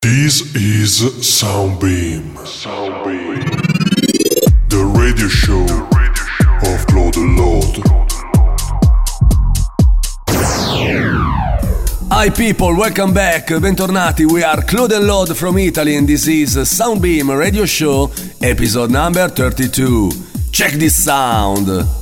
This is Soundbeam. Soundbeam. The radio show of Claude Lord. Hi people, welcome back, bentornati, we are Claude and Lord from Italy and this is Soundbeam Radio Show, episode number 32. Check this sound!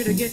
you to get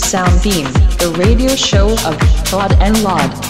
Soundbeam, the radio show of Claude and Laud.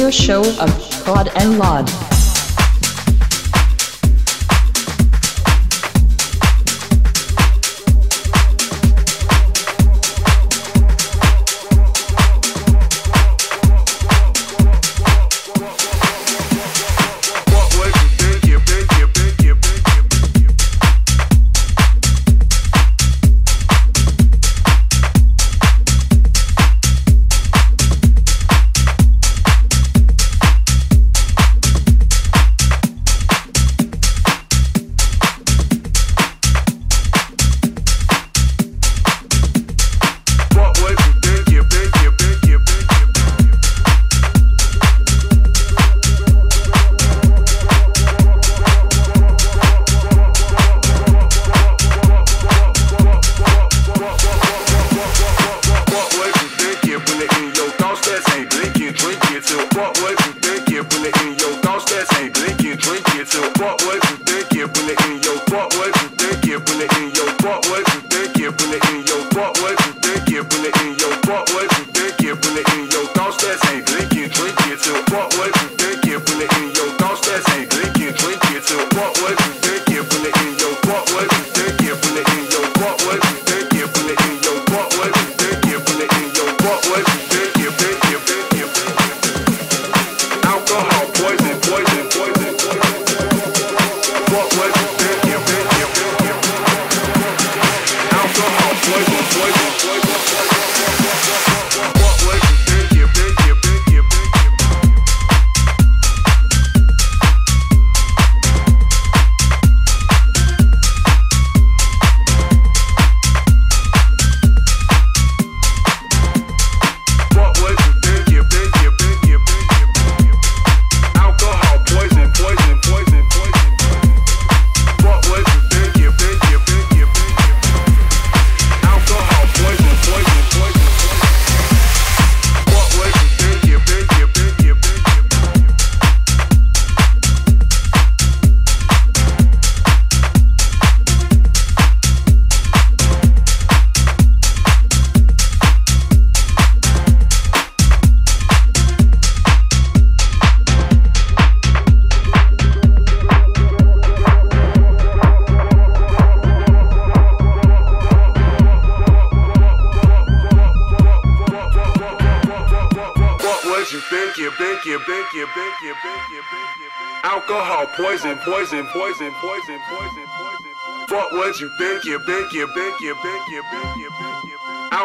radio show of Claude and Laud.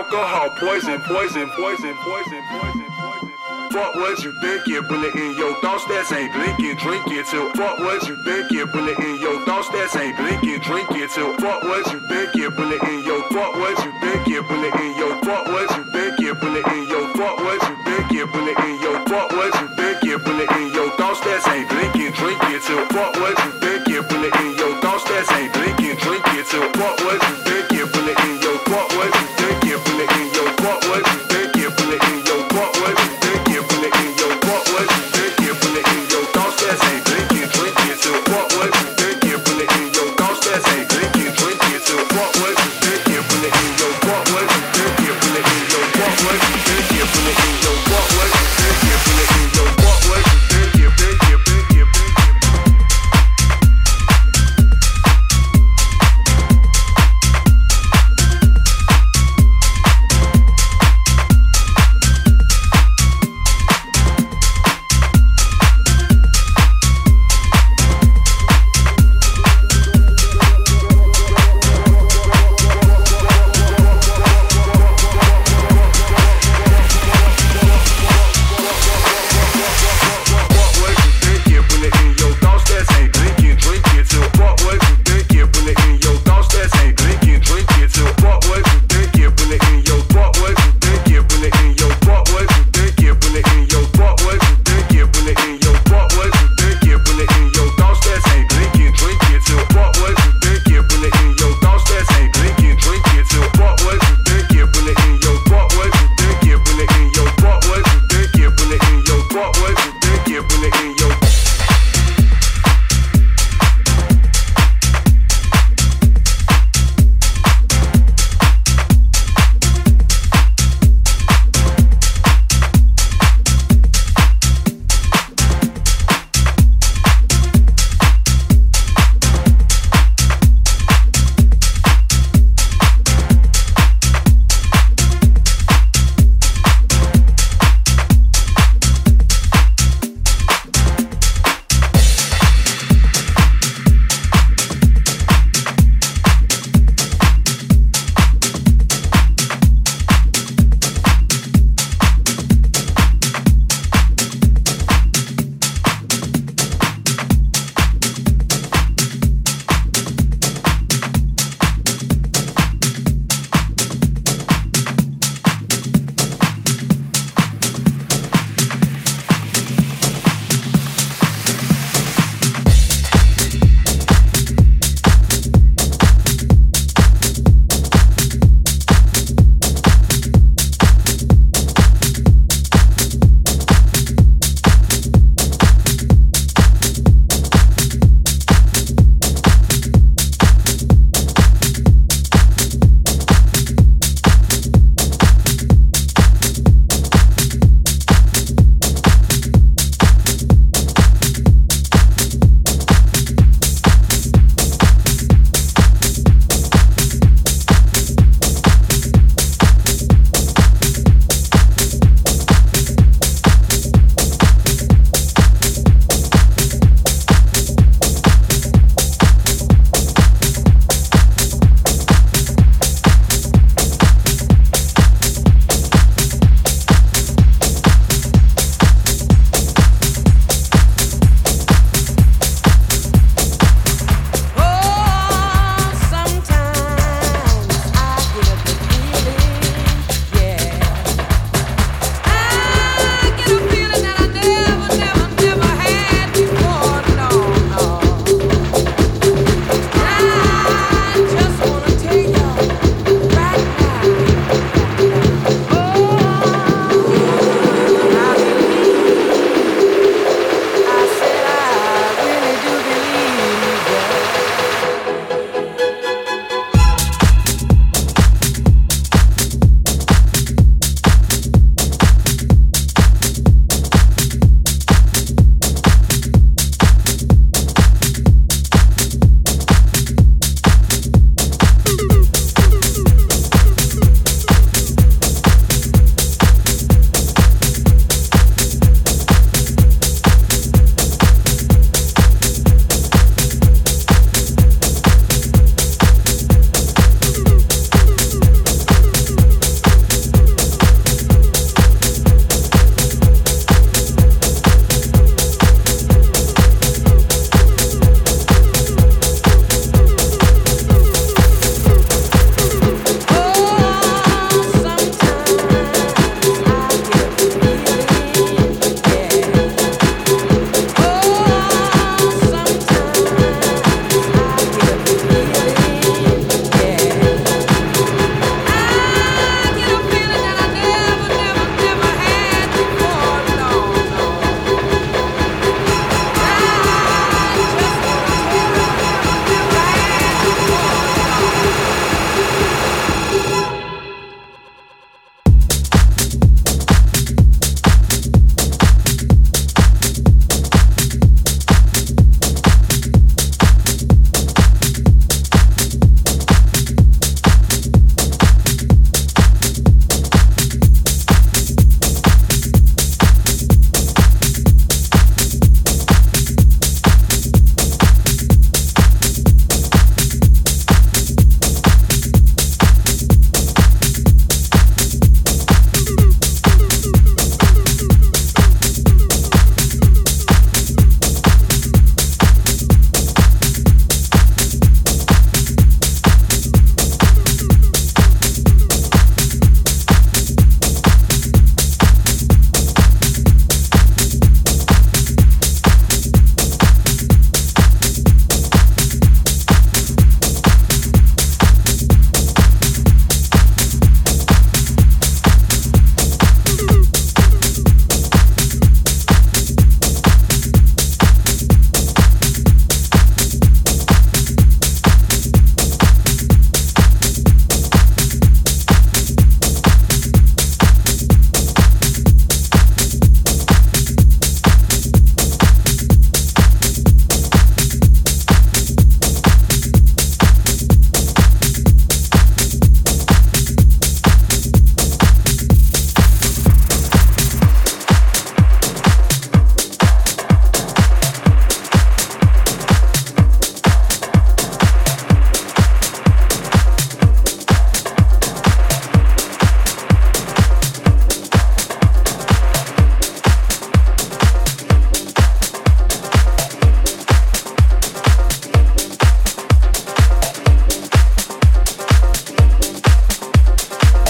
alcohol, poison, poison, poison, poison. Fuck what you thinking, it in your thoughts, that's ain't blinking, drink it till. Fuck what you thinking, it in your thoughts, that's ain't blinking, drink it till. Fuck what you thinking, it in your fuck what you thinking, it in your fuck what you thinking, it in your fuck what you thinking, it in your fuck what you thinking, it in your thoughts, that's ain't blinking, drink it till. Fuck what you thinking, it in your thoughts, that's ain't blinking, drink it till. Fuck what you thinking, it in your fuck what you thinking, it in your fuck what you thinking, it in your fuck what you thinking in your in your thoughts, that's ain't thinking.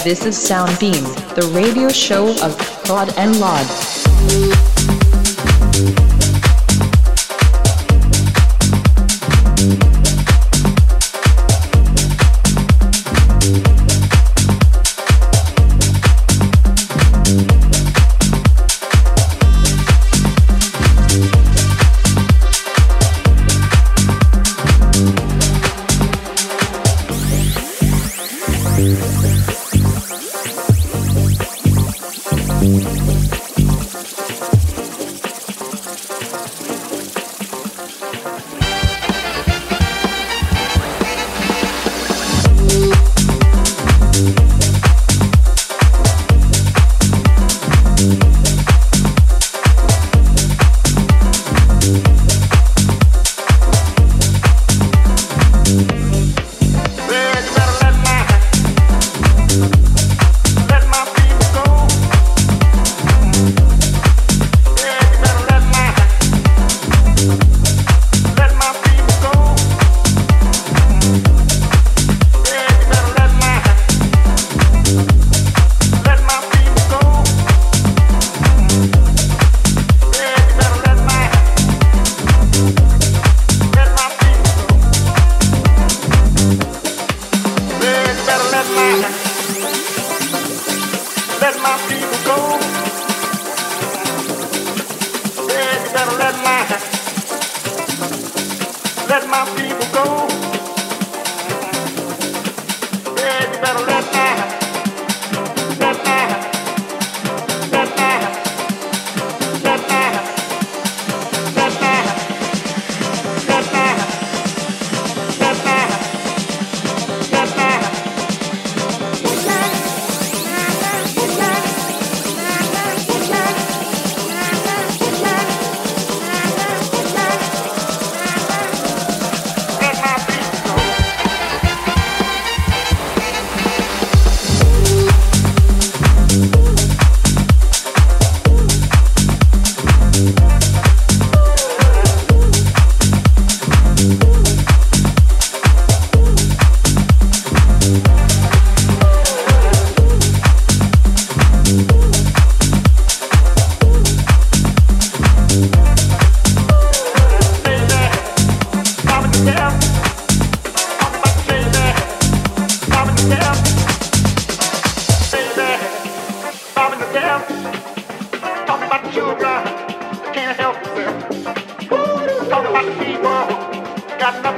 This is Soundbeam, the radio show of Claude and Laud.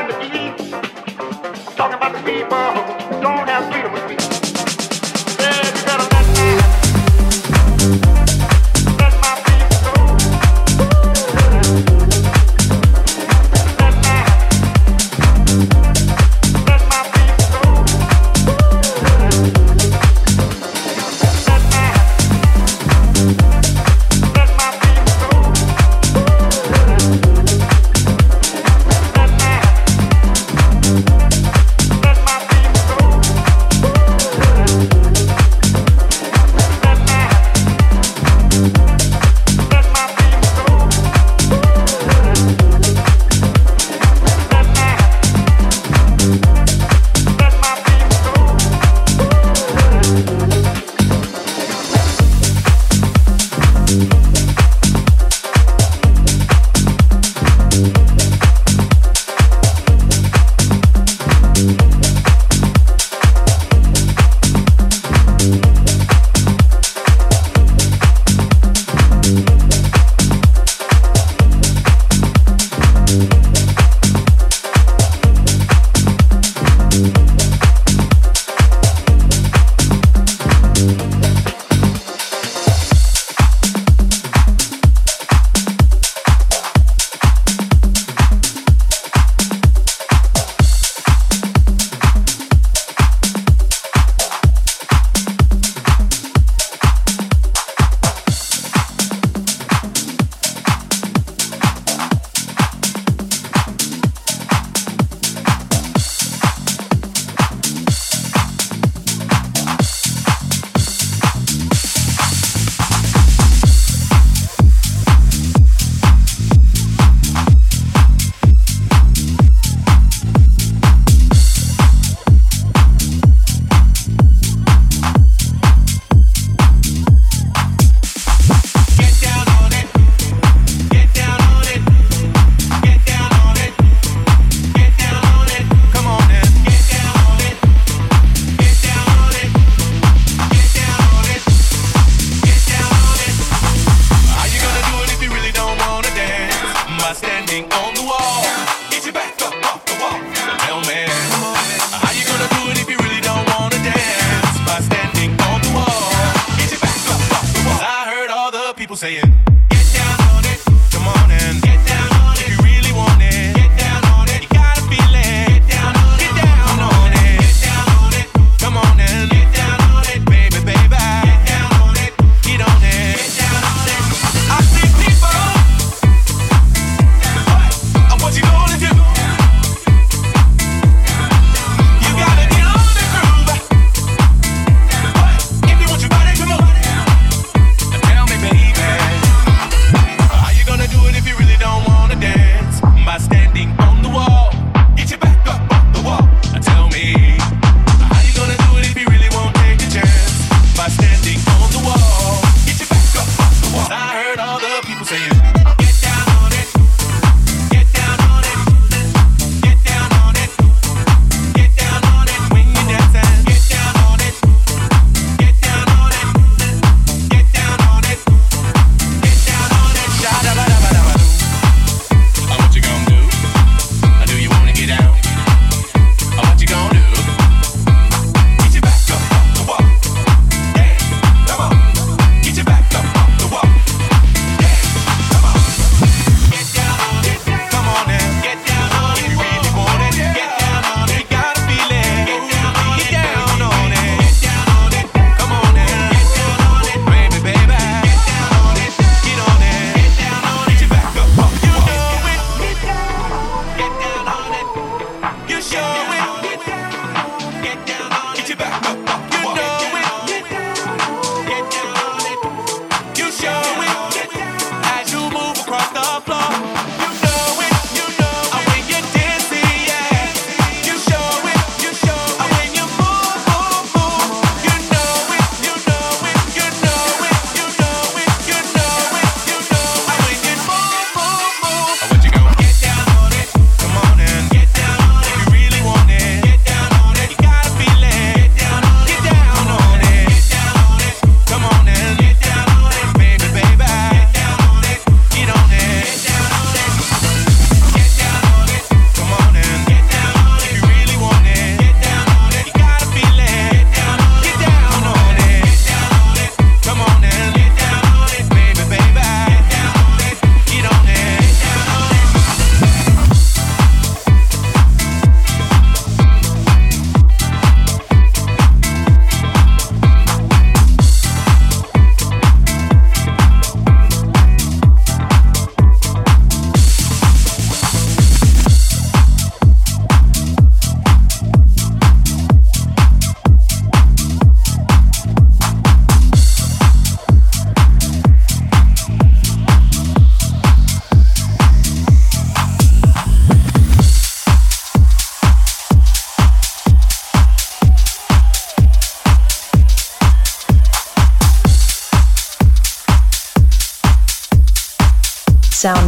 Talking about the people.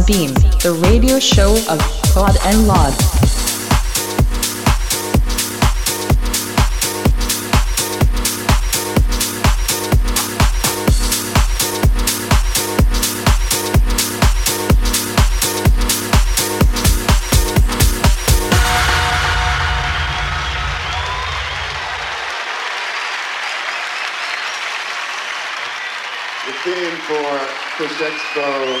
Soundbeam, the radio show of Claude and Laud. The theme for Push Expo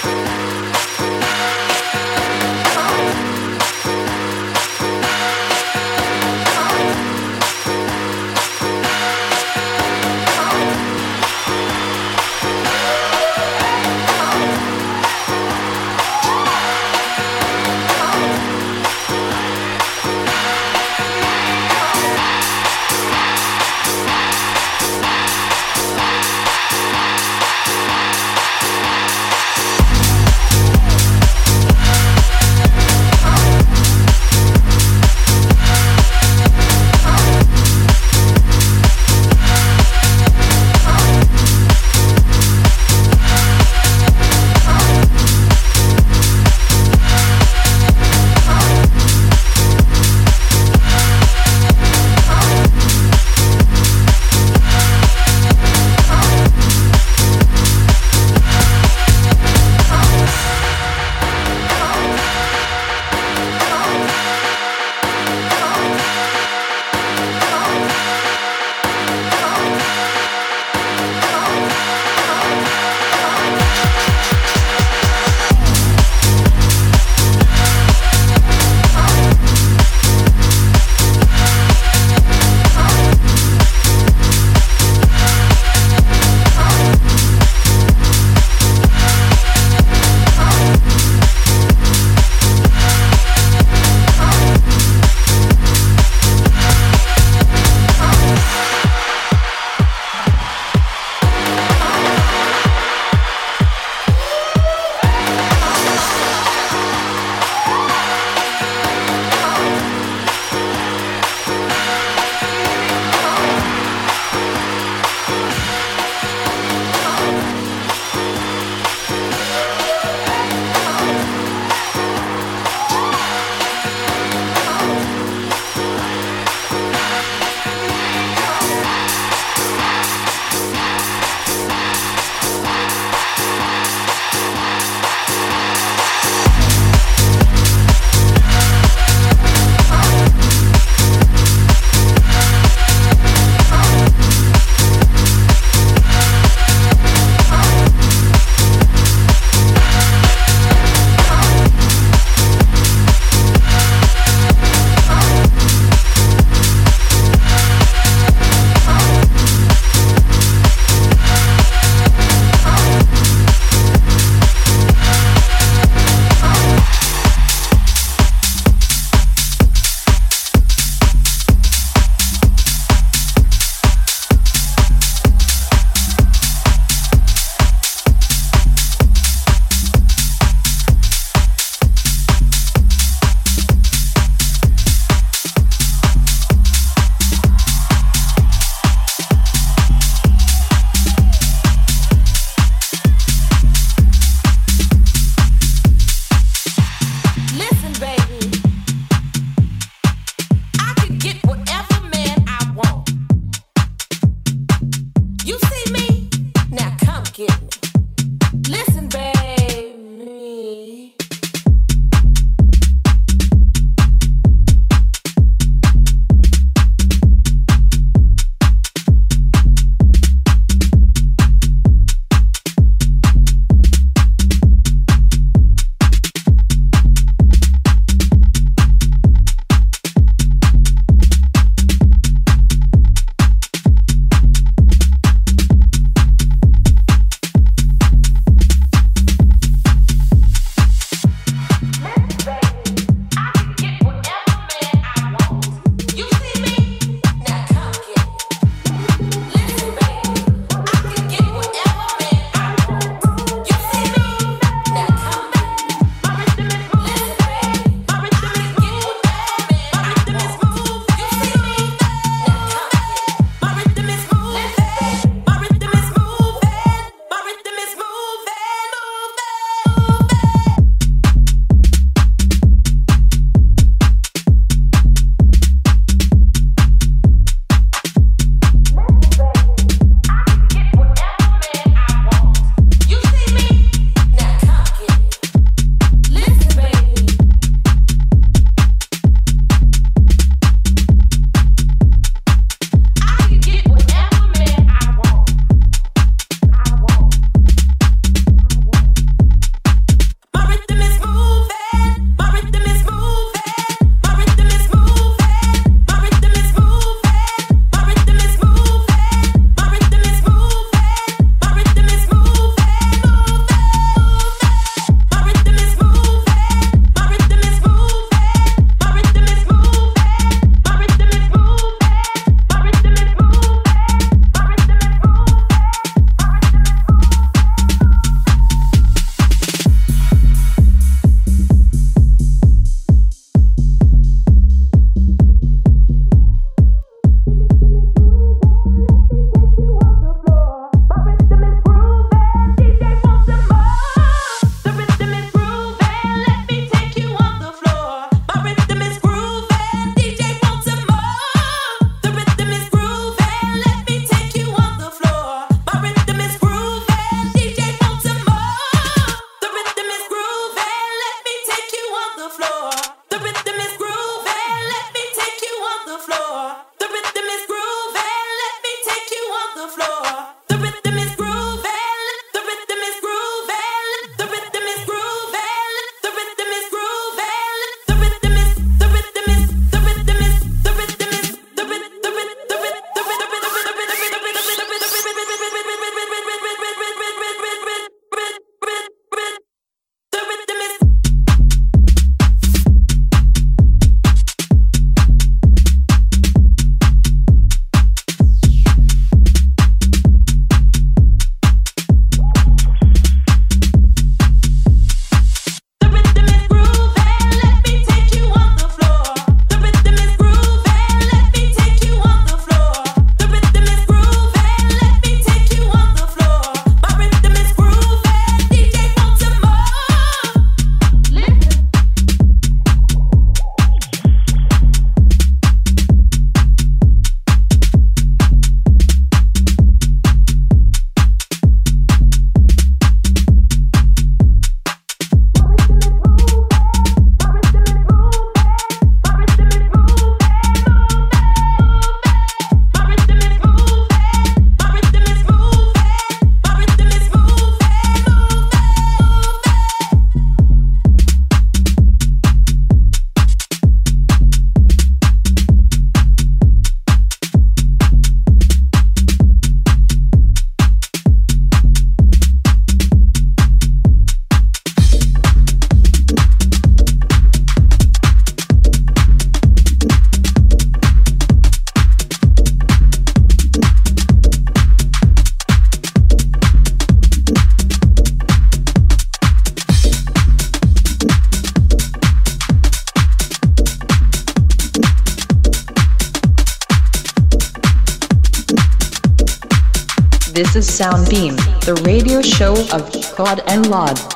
This is Soundbeam, the radio show of Claude and Laud.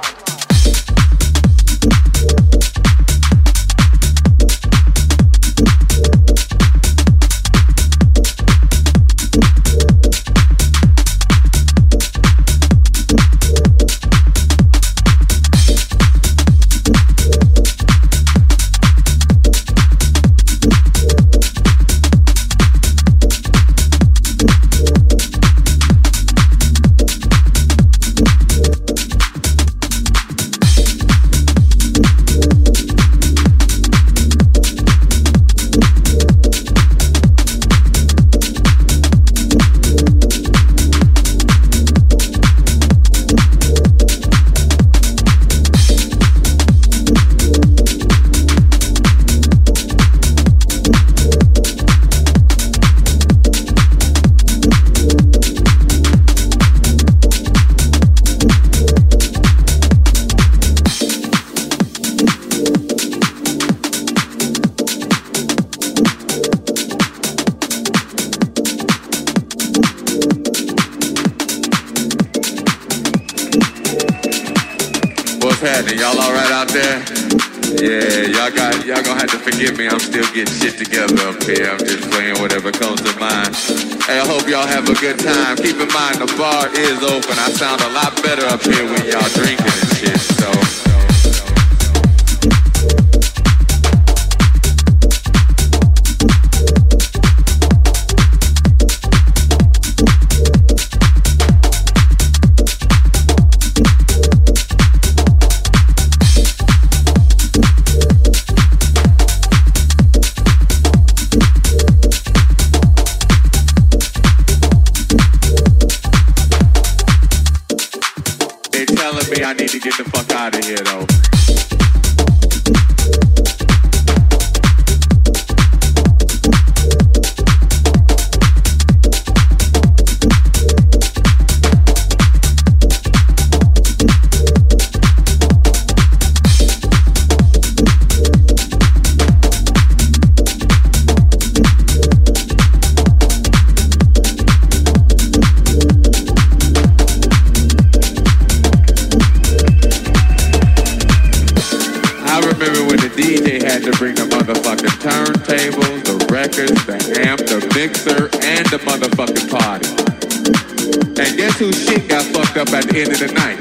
Up at the end of the night?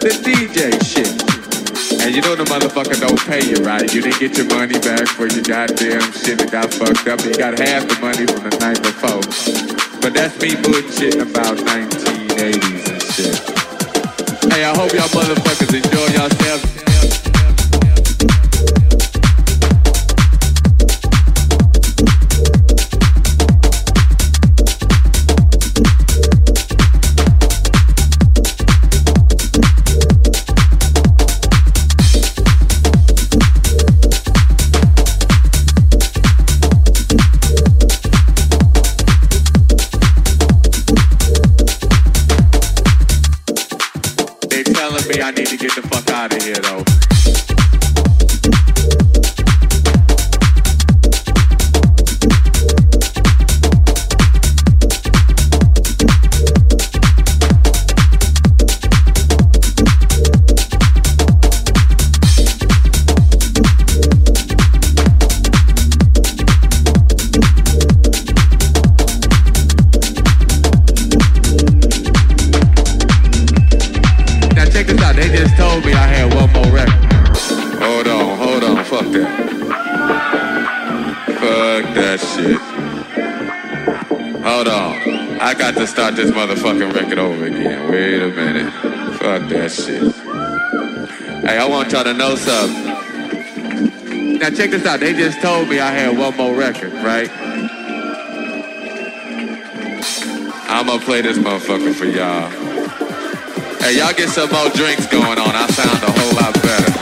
The DJ shit. And you know the motherfucker don't pay you right. You didn't get your money back for your goddamn shit that got fucked up. You got half the money from the night before. But that's me bullshitting about 1980s and shit. Hey, I hope y'all motherfuckers enjoy yourselves. This motherfucking record over again. Wait a minute. Fuck that shit. Hey, I want y'all to know something. Now check this out. They just told me I had one more record, right? I'm gonna play this motherfucker for y'all. Hey, y'all get some more drinks going on. I sound a whole lot better.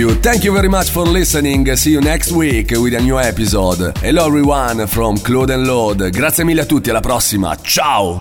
You, thank you very much for listening. See you next week with a new episode. Hello everyone from Claude and Lord. Grazie mille a tutti, alla prossima. Ciao!